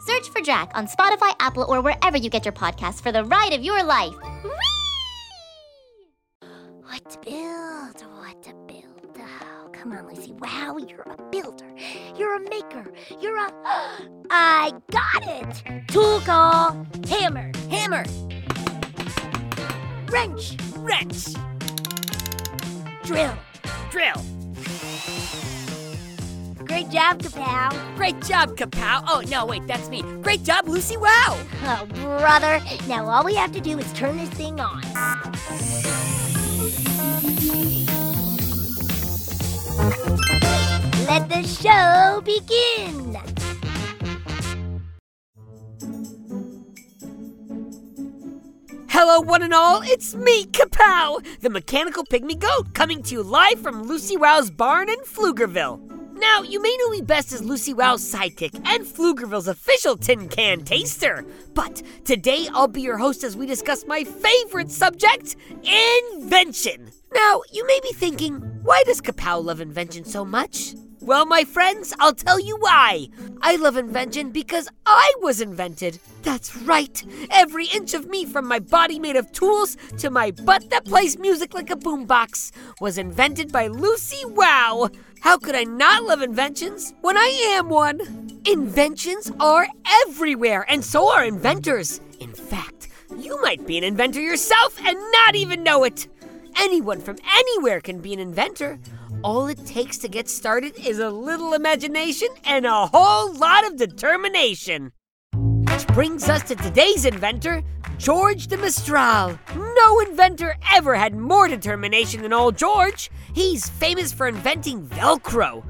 Search for Drac on Spotify, Apple, or wherever you get your podcasts for the ride of your life. Whee! What to build? What to build? Oh, come on, Lucy. Wow, you're a builder. You're a maker. You're a. I got it! Tool call. Hammer. Hammer. Wrench. Wrench! Drill. Drill! Great job, Kapow. Great job, Kapow! Oh, no, wait, that's me. Great job, Lucy Wow! Oh, brother. Now all we have to do is turn this thing on. Let the show begin. Hello, one and all, it's me, Kapow, the mechanical pygmy goat, coming to you live from Lucy Wow's barn in Pflugerville. Now, you may know me best as Lucy Wow's sidekick and Pflugerville's official tin can taster. But today I'll be your host as we discuss my favorite subject invention. Now, you may be thinking, why does Kapow love invention so much? Well, my friends, I'll tell you why. I love invention because I was invented. That's right. Every inch of me, from my body made of tools to my butt that plays music like a boombox, was invented by Lucy Wow. How could I not love inventions when I am one? Inventions are everywhere, and so are inventors. In fact, you might be an inventor yourself and not even know it. Anyone from anywhere can be an inventor. All it takes to get started is a little imagination and a whole lot of determination. Which brings us to today's inventor, George de Mistral. No inventor ever had more determination than old George. He's famous for inventing Velcro,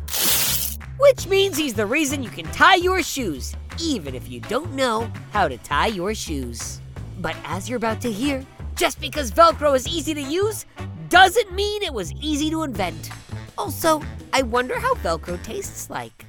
which means he's the reason you can tie your shoes, even if you don't know how to tie your shoes. But as you're about to hear, just because Velcro is easy to use doesn't mean it was easy to invent. Also, I wonder how Velcro tastes like.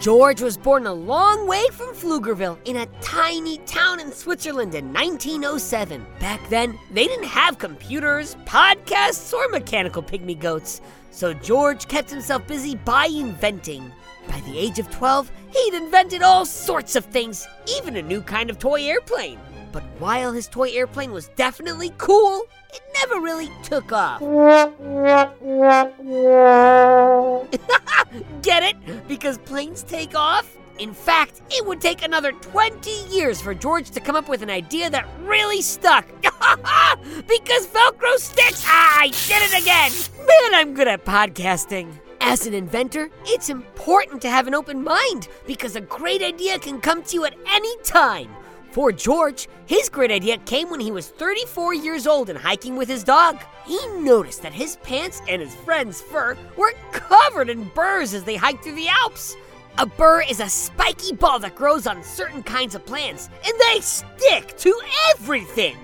George was born a long way from Pflugerville in a tiny town in Switzerland in 1907. Back then, they didn't have computers, podcasts, or mechanical pygmy goats, so George kept himself busy by inventing. By the age of 12, he'd invented all sorts of things, even a new kind of toy airplane. But while his toy airplane was definitely cool, it never really took off. Get it? Because planes take off? In fact, it would take another 20 years for George to come up with an idea that really stuck. because Velcro sticks! Ah, I did it again! Man, I'm good at podcasting. As an inventor, it's important to have an open mind because a great idea can come to you at any time. For George, his great idea came when he was 34 years old and hiking with his dog. He noticed that his pants and his friend's fur were covered in burrs as they hiked through the Alps. A burr is a spiky ball that grows on certain kinds of plants, and they stick to everything.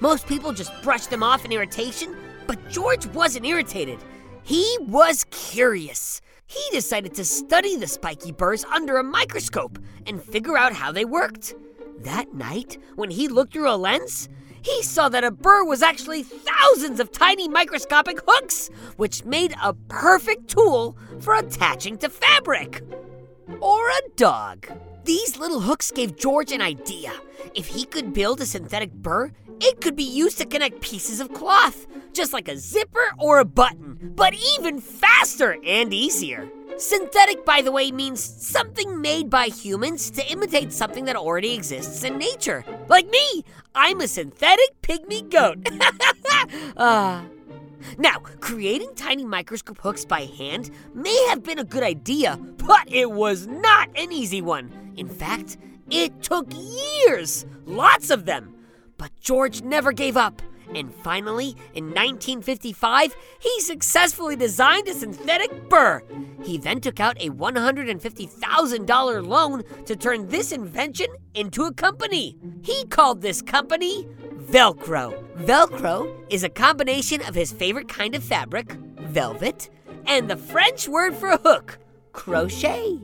Most people just brush them off in irritation, but George wasn't irritated. He was curious. He decided to study the spiky burrs under a microscope and figure out how they worked. That night, when he looked through a lens, he saw that a burr was actually thousands of tiny microscopic hooks, which made a perfect tool for attaching to fabric. Or a dog. These little hooks gave George an idea. If he could build a synthetic burr, it could be used to connect pieces of cloth, just like a zipper or a button, but even faster and easier. Synthetic, by the way, means something made by humans to imitate something that already exists in nature. Like me, I'm a synthetic pygmy goat. uh, now, creating tiny microscope hooks by hand may have been a good idea, but it was not an easy one. In fact, it took years, lots of them. But George never gave up. And finally, in 1955, he successfully designed a synthetic burr. He then took out a $150,000 loan to turn this invention into a company. He called this company Velcro. Velcro is a combination of his favorite kind of fabric, velvet, and the French word for hook, crochet.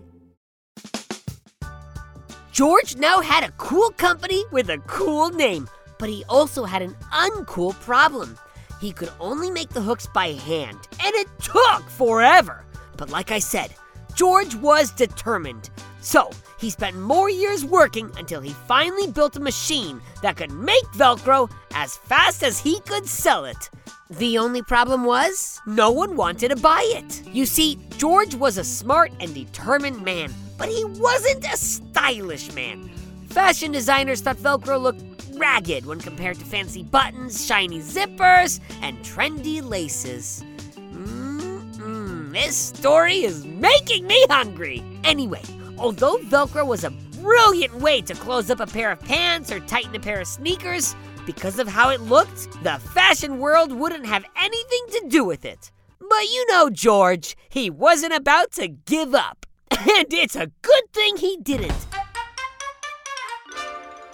George now had a cool company with a cool name but he also had an uncool problem. He could only make the hooks by hand, and it took forever. But like I said, George was determined. So he spent more years working until he finally built a machine that could make Velcro as fast as he could sell it. The only problem was, no one wanted to buy it. You see, George was a smart and determined man, but he wasn't a stylish man. Fashion designers thought Velcro looked ragged when compared to fancy buttons, shiny zippers, and trendy laces. Mmm, this story is making me hungry. Anyway, although Velcro was a brilliant way to close up a pair of pants or tighten a pair of sneakers, because of how it looked, the fashion world wouldn't have anything to do with it. But you know George, he wasn't about to give up. And it's a good thing he didn't.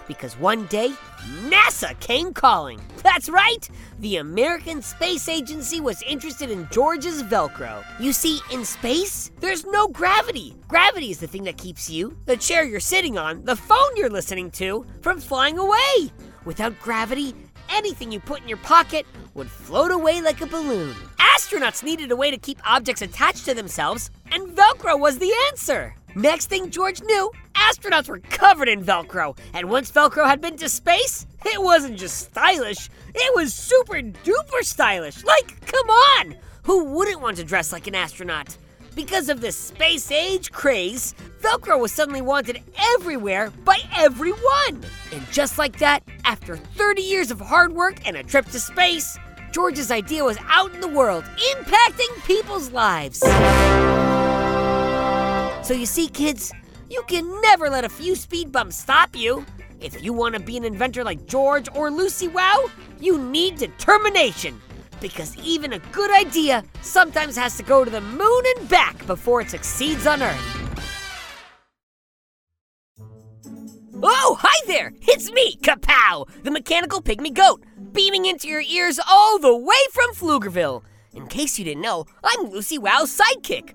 Because one day, NASA came calling. That's right! The American Space Agency was interested in George's Velcro. You see, in space, there's no gravity. Gravity is the thing that keeps you, the chair you're sitting on, the phone you're listening to, from flying away. Without gravity, anything you put in your pocket would float away like a balloon. Astronauts needed a way to keep objects attached to themselves, and Velcro was the answer. Next thing George knew, astronauts were covered in Velcro, and once Velcro had been to space, it wasn't just stylish, it was super duper stylish. Like, come on! Who wouldn't want to dress like an astronaut? Because of the space age craze, Velcro was suddenly wanted everywhere by everyone. And just like that, after 30 years of hard work and a trip to space, George's idea was out in the world, impacting people's lives. So you see, kids, you can never let a few speed bumps stop you. If you want to be an inventor like George or Lucy Wow, you need determination. Because even a good idea sometimes has to go to the moon and back before it succeeds on Earth. Oh, hi there! It's me, Kapow, the mechanical pygmy goat, beaming into your ears all the way from Pflugerville. In case you didn't know, I'm Lucy Wow's sidekick.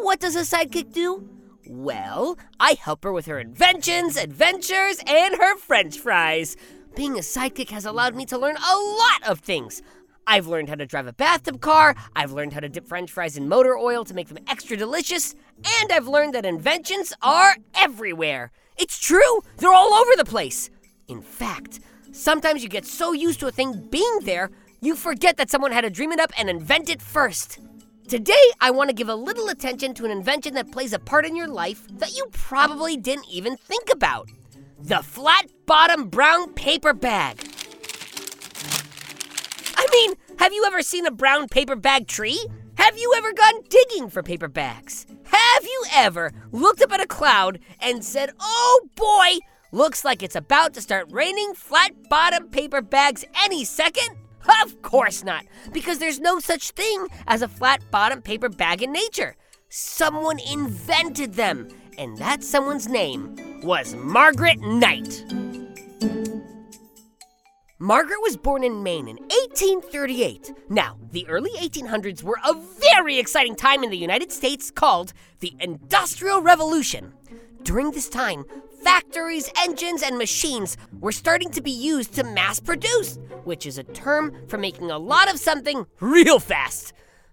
What does a sidekick do? Well, I help her with her inventions, adventures, and her french fries. Being a sidekick has allowed me to learn a lot of things. I've learned how to drive a bathtub car, I've learned how to dip french fries in motor oil to make them extra delicious, and I've learned that inventions are everywhere. It's true, they're all over the place. In fact, sometimes you get so used to a thing being there, you forget that someone had to dream it up and invent it first. Today, I want to give a little attention to an invention that plays a part in your life that you probably didn't even think about the flat bottom brown paper bag. I mean, have you ever seen a brown paper bag tree? Have you ever gone digging for paper bags? Have you ever looked up at a cloud and said, oh boy, looks like it's about to start raining flat bottom paper bags any second? Of course not, because there's no such thing as a flat bottom paper bag in nature. Someone invented them, and that someone's name was Margaret Knight. Margaret was born in Maine in 1838. Now, the early 1800s were a very exciting time in the United States called the Industrial Revolution. During this time, factories, engines, and machines were starting to be used to mass produce, which is a term for making a lot of something real fast.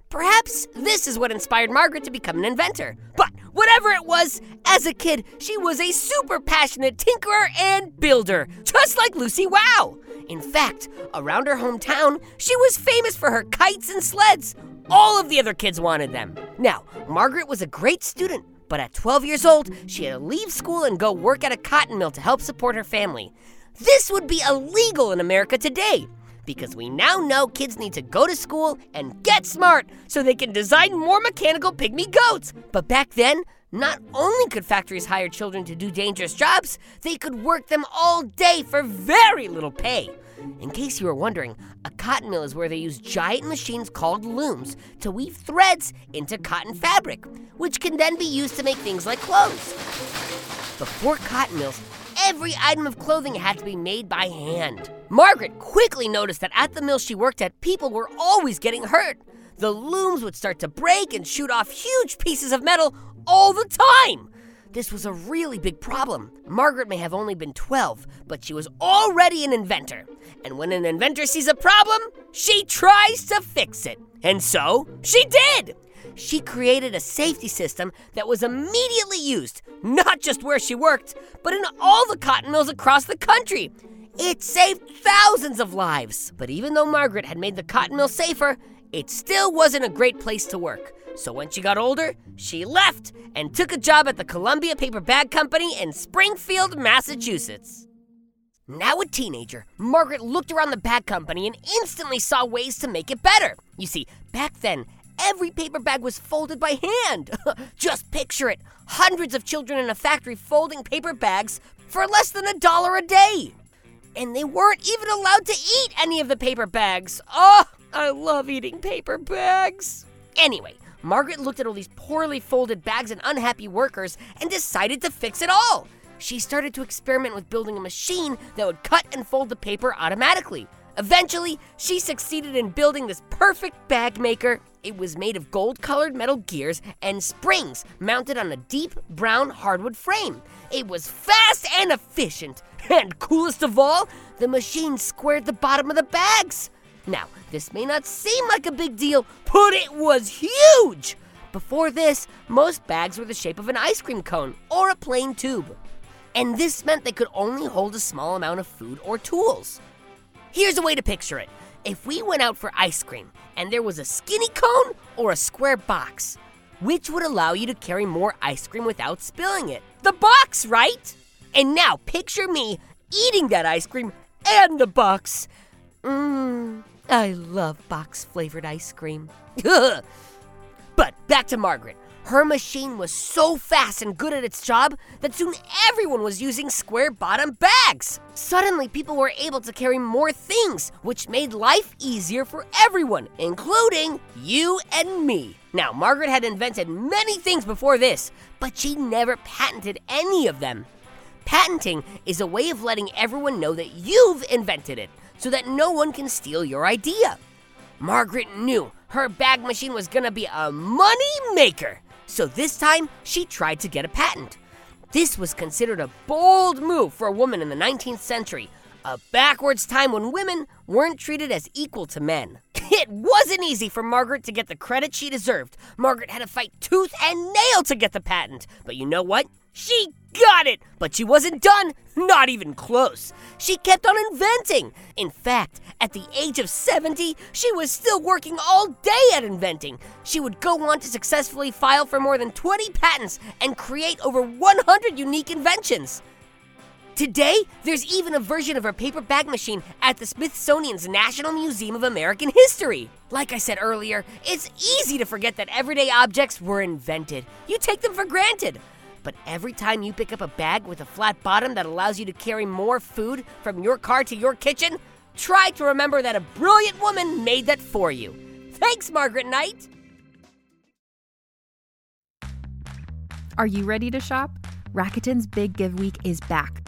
Perhaps this is what inspired Margaret to become an inventor. But Whatever it was, as a kid, she was a super passionate tinkerer and builder, just like Lucy Wow. In fact, around her hometown, she was famous for her kites and sleds. All of the other kids wanted them. Now, Margaret was a great student, but at 12 years old, she had to leave school and go work at a cotton mill to help support her family. This would be illegal in America today because we now know kids need to go to school and get smart so they can design more mechanical pygmy goats. But back then, not only could factories hire children to do dangerous jobs, they could work them all day for very little pay. In case you were wondering, a cotton mill is where they use giant machines called looms to weave threads into cotton fabric, which can then be used to make things like clothes. Before cotton mills, every item of clothing had to be made by hand. Margaret quickly noticed that at the mill she worked at, people were always getting hurt. The looms would start to break and shoot off huge pieces of metal all the time. This was a really big problem. Margaret may have only been 12, but she was already an inventor. And when an inventor sees a problem, she tries to fix it. And so, she did! She created a safety system that was immediately used, not just where she worked, but in all the cotton mills across the country. It saved thousands of lives. But even though Margaret had made the cotton mill safer, it still wasn't a great place to work. So when she got older, she left and took a job at the Columbia Paper Bag Company in Springfield, Massachusetts. Now a teenager, Margaret looked around the bag company and instantly saw ways to make it better. You see, back then, every paper bag was folded by hand. Just picture it hundreds of children in a factory folding paper bags for less than a dollar a day. And they weren't even allowed to eat any of the paper bags. Oh, I love eating paper bags. Anyway, Margaret looked at all these poorly folded bags and unhappy workers and decided to fix it all. She started to experiment with building a machine that would cut and fold the paper automatically. Eventually, she succeeded in building this perfect bag maker. It was made of gold colored metal gears and springs mounted on a deep brown hardwood frame. It was fast and efficient. And coolest of all, the machine squared the bottom of the bags. Now, this may not seem like a big deal, but it was huge! Before this, most bags were the shape of an ice cream cone or a plain tube. And this meant they could only hold a small amount of food or tools. Here's a way to picture it. If we went out for ice cream and there was a skinny cone or a square box, which would allow you to carry more ice cream without spilling it? The box, right? And now picture me eating that ice cream and the box. Mmm, I love box flavored ice cream. but back to Margaret. Her machine was so fast and good at its job that soon everyone was using square bottom bags. Suddenly, people were able to carry more things, which made life easier for everyone, including you and me. Now, Margaret had invented many things before this, but she never patented any of them. Patenting is a way of letting everyone know that you've invented it so that no one can steal your idea. Margaret knew her bag machine was gonna be a money maker, so this time she tried to get a patent. This was considered a bold move for a woman in the 19th century, a backwards time when women weren't treated as equal to men. It wasn't easy for Margaret to get the credit she deserved. Margaret had to fight tooth and nail to get the patent. But you know what? She got it! But she wasn't done, not even close. She kept on inventing. In fact, at the age of 70, she was still working all day at inventing. She would go on to successfully file for more than 20 patents and create over 100 unique inventions. Today, there's even a version of her paper bag machine at the Smithsonian's National Museum of American History. Like I said earlier, it's easy to forget that everyday objects were invented. You take them for granted. But every time you pick up a bag with a flat bottom that allows you to carry more food from your car to your kitchen, try to remember that a brilliant woman made that for you. Thanks, Margaret Knight. Are you ready to shop? Rakuten's Big Give Week is back.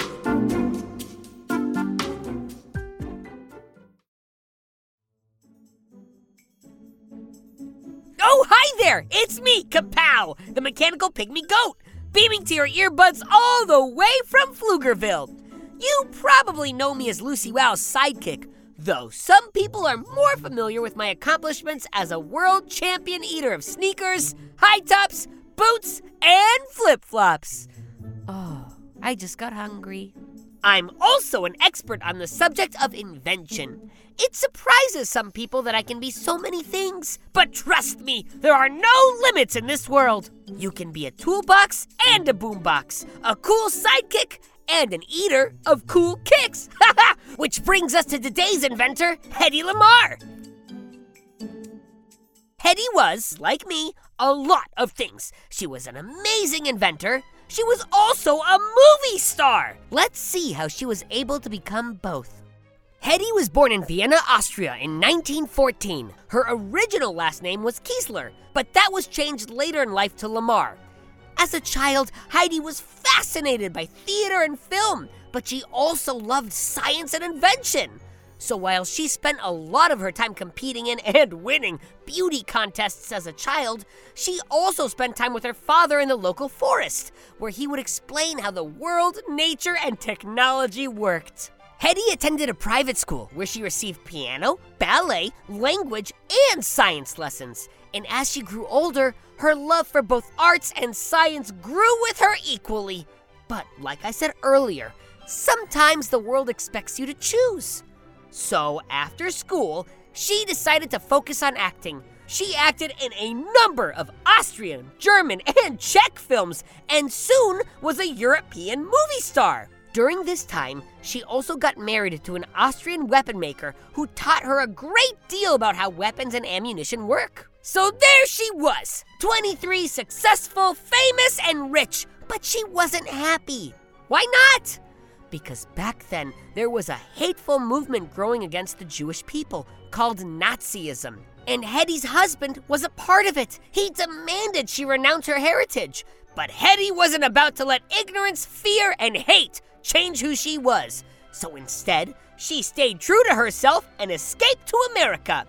Me, Kapow, the mechanical pygmy goat, beaming to your earbuds all the way from Pflugerville. You probably know me as Lucy Wow's sidekick, though some people are more familiar with my accomplishments as a world champion eater of sneakers, high tops, boots, and flip flops. Oh, I just got hungry. I'm also an expert on the subject of invention. It surprises some people that I can be so many things, but trust me, there are no limits in this world. You can be a toolbox and a boombox, a cool sidekick and an eater of cool kicks. Which brings us to today's inventor, Hedy Lamarr. Hedy was, like me, a lot of things. She was an amazing inventor. She was also a movie star. Let's see how she was able to become both. Hedy was born in Vienna, Austria in 1914. Her original last name was Kiesler, but that was changed later in life to Lamarr. As a child, Hedy was fascinated by theater and film, but she also loved science and invention. So while she spent a lot of her time competing in and winning beauty contests as a child, she also spent time with her father in the local forest, where he would explain how the world, nature, and technology worked. Hedy attended a private school where she received piano, ballet, language, and science lessons. And as she grew older, her love for both arts and science grew with her equally. But like I said earlier, sometimes the world expects you to choose. So after school, she decided to focus on acting. She acted in a number of Austrian, German, and Czech films, and soon was a European movie star. During this time, she also got married to an Austrian weapon maker who taught her a great deal about how weapons and ammunition work. So there she was 23, successful, famous, and rich, but she wasn't happy. Why not? Because back then, there was a hateful movement growing against the Jewish people called Nazism. And Hedy's husband was a part of it. He demanded she renounce her heritage. But Hedy wasn't about to let ignorance, fear, and hate change who she was. So instead, she stayed true to herself and escaped to America.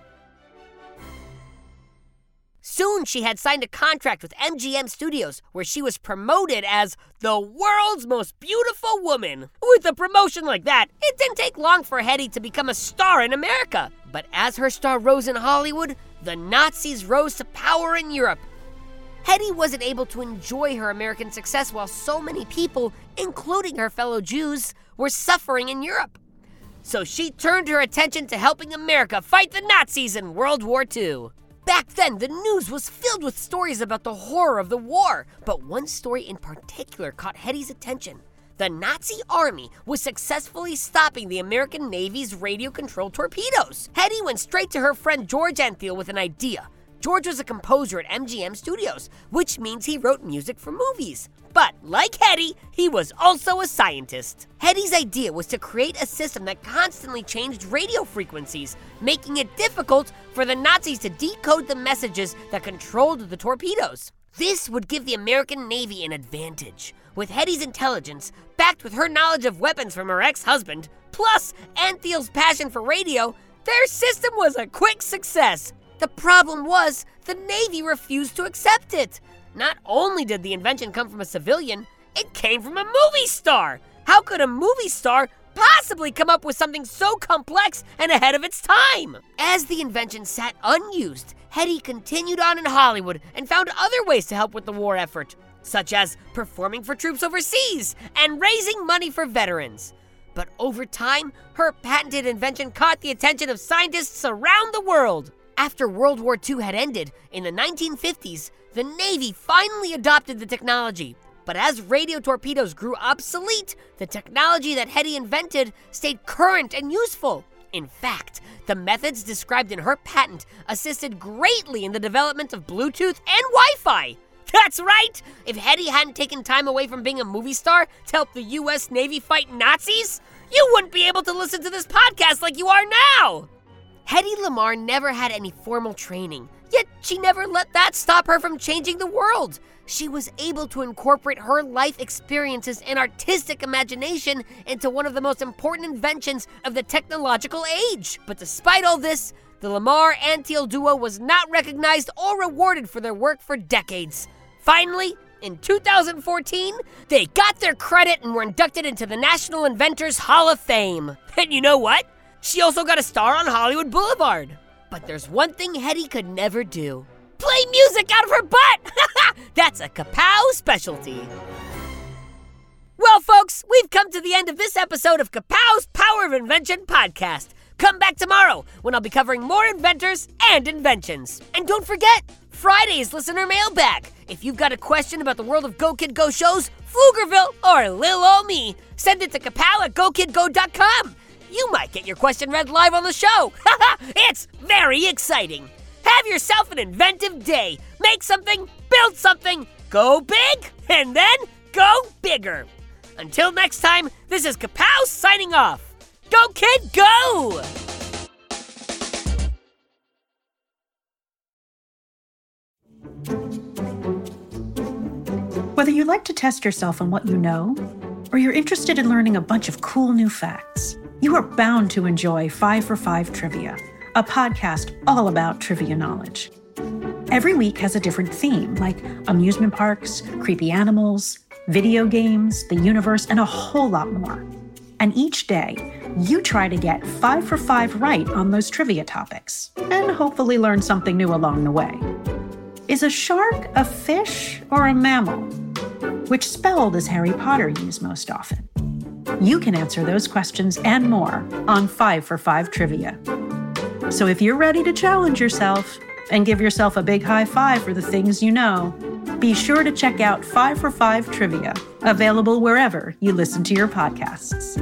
Soon she had signed a contract with MGM Studios where she was promoted as the world's most beautiful woman. With a promotion like that, it didn't take long for Hedy to become a star in America. But as her star rose in Hollywood, the Nazis rose to power in Europe Hedy wasn't able to enjoy her American success while so many people, including her fellow Jews, were suffering in Europe. So she turned her attention to helping America fight the Nazis in World War II. Back then, the news was filled with stories about the horror of the war, but one story in particular caught Hedy's attention. The Nazi army was successfully stopping the American Navy's radio controlled torpedoes. Hedy went straight to her friend George Antheil with an idea George was a composer at MGM Studios, which means he wrote music for movies. But like Hedy, he was also a scientist. Hedy's idea was to create a system that constantly changed radio frequencies, making it difficult for the Nazis to decode the messages that controlled the torpedoes. This would give the American Navy an advantage. With Hedy's intelligence, backed with her knowledge of weapons from her ex husband, plus Antheil's passion for radio, their system was a quick success. The problem was, the Navy refused to accept it. Not only did the invention come from a civilian, it came from a movie star. How could a movie star possibly come up with something so complex and ahead of its time? As the invention sat unused, Hedy continued on in Hollywood and found other ways to help with the war effort, such as performing for troops overseas and raising money for veterans. But over time, her patented invention caught the attention of scientists around the world. After World War II had ended, in the 1950s, the Navy finally adopted the technology. But as radio torpedoes grew obsolete, the technology that Hedy invented stayed current and useful. In fact, the methods described in her patent assisted greatly in the development of Bluetooth and Wi Fi. That's right! If Hedy hadn't taken time away from being a movie star to help the US Navy fight Nazis, you wouldn't be able to listen to this podcast like you are now! Hedy Lamarr never had any formal training, yet she never let that stop her from changing the world. She was able to incorporate her life experiences and artistic imagination into one of the most important inventions of the technological age. But despite all this, the Lamarr Antheil duo was not recognized or rewarded for their work for decades. Finally, in 2014, they got their credit and were inducted into the National Inventors Hall of Fame. And you know what? She also got a star on Hollywood Boulevard. But there's one thing Hedy could never do play music out of her butt! That's a Kapow specialty. Well, folks, we've come to the end of this episode of Kapow's Power of Invention podcast. Come back tomorrow when I'll be covering more inventors and inventions. And don't forget, Friday's listener mailbag. If you've got a question about the world of Go Kid Go shows, Pflugerville, or Lil Ol Me, send it to kapow at gokidgo.com you might get your question read live on the show. it's very exciting. Have yourself an inventive day. Make something, build something, go big, and then go bigger. Until next time, this is Kapow signing off. Go, kid, go! Whether you like to test yourself on what you know, or you're interested in learning a bunch of cool new facts, you are bound to enjoy 5 for 5 Trivia, a podcast all about trivia knowledge. Every week has a different theme, like amusement parks, creepy animals, video games, the universe, and a whole lot more. And each day, you try to get 5 for 5 right on those trivia topics, and hopefully learn something new along the way. Is a shark a fish or a mammal? Which spell does Harry Potter use most often? You can answer those questions and more on 5 for 5 Trivia. So if you're ready to challenge yourself and give yourself a big high five for the things you know, be sure to check out 5 for 5 Trivia, available wherever you listen to your podcasts.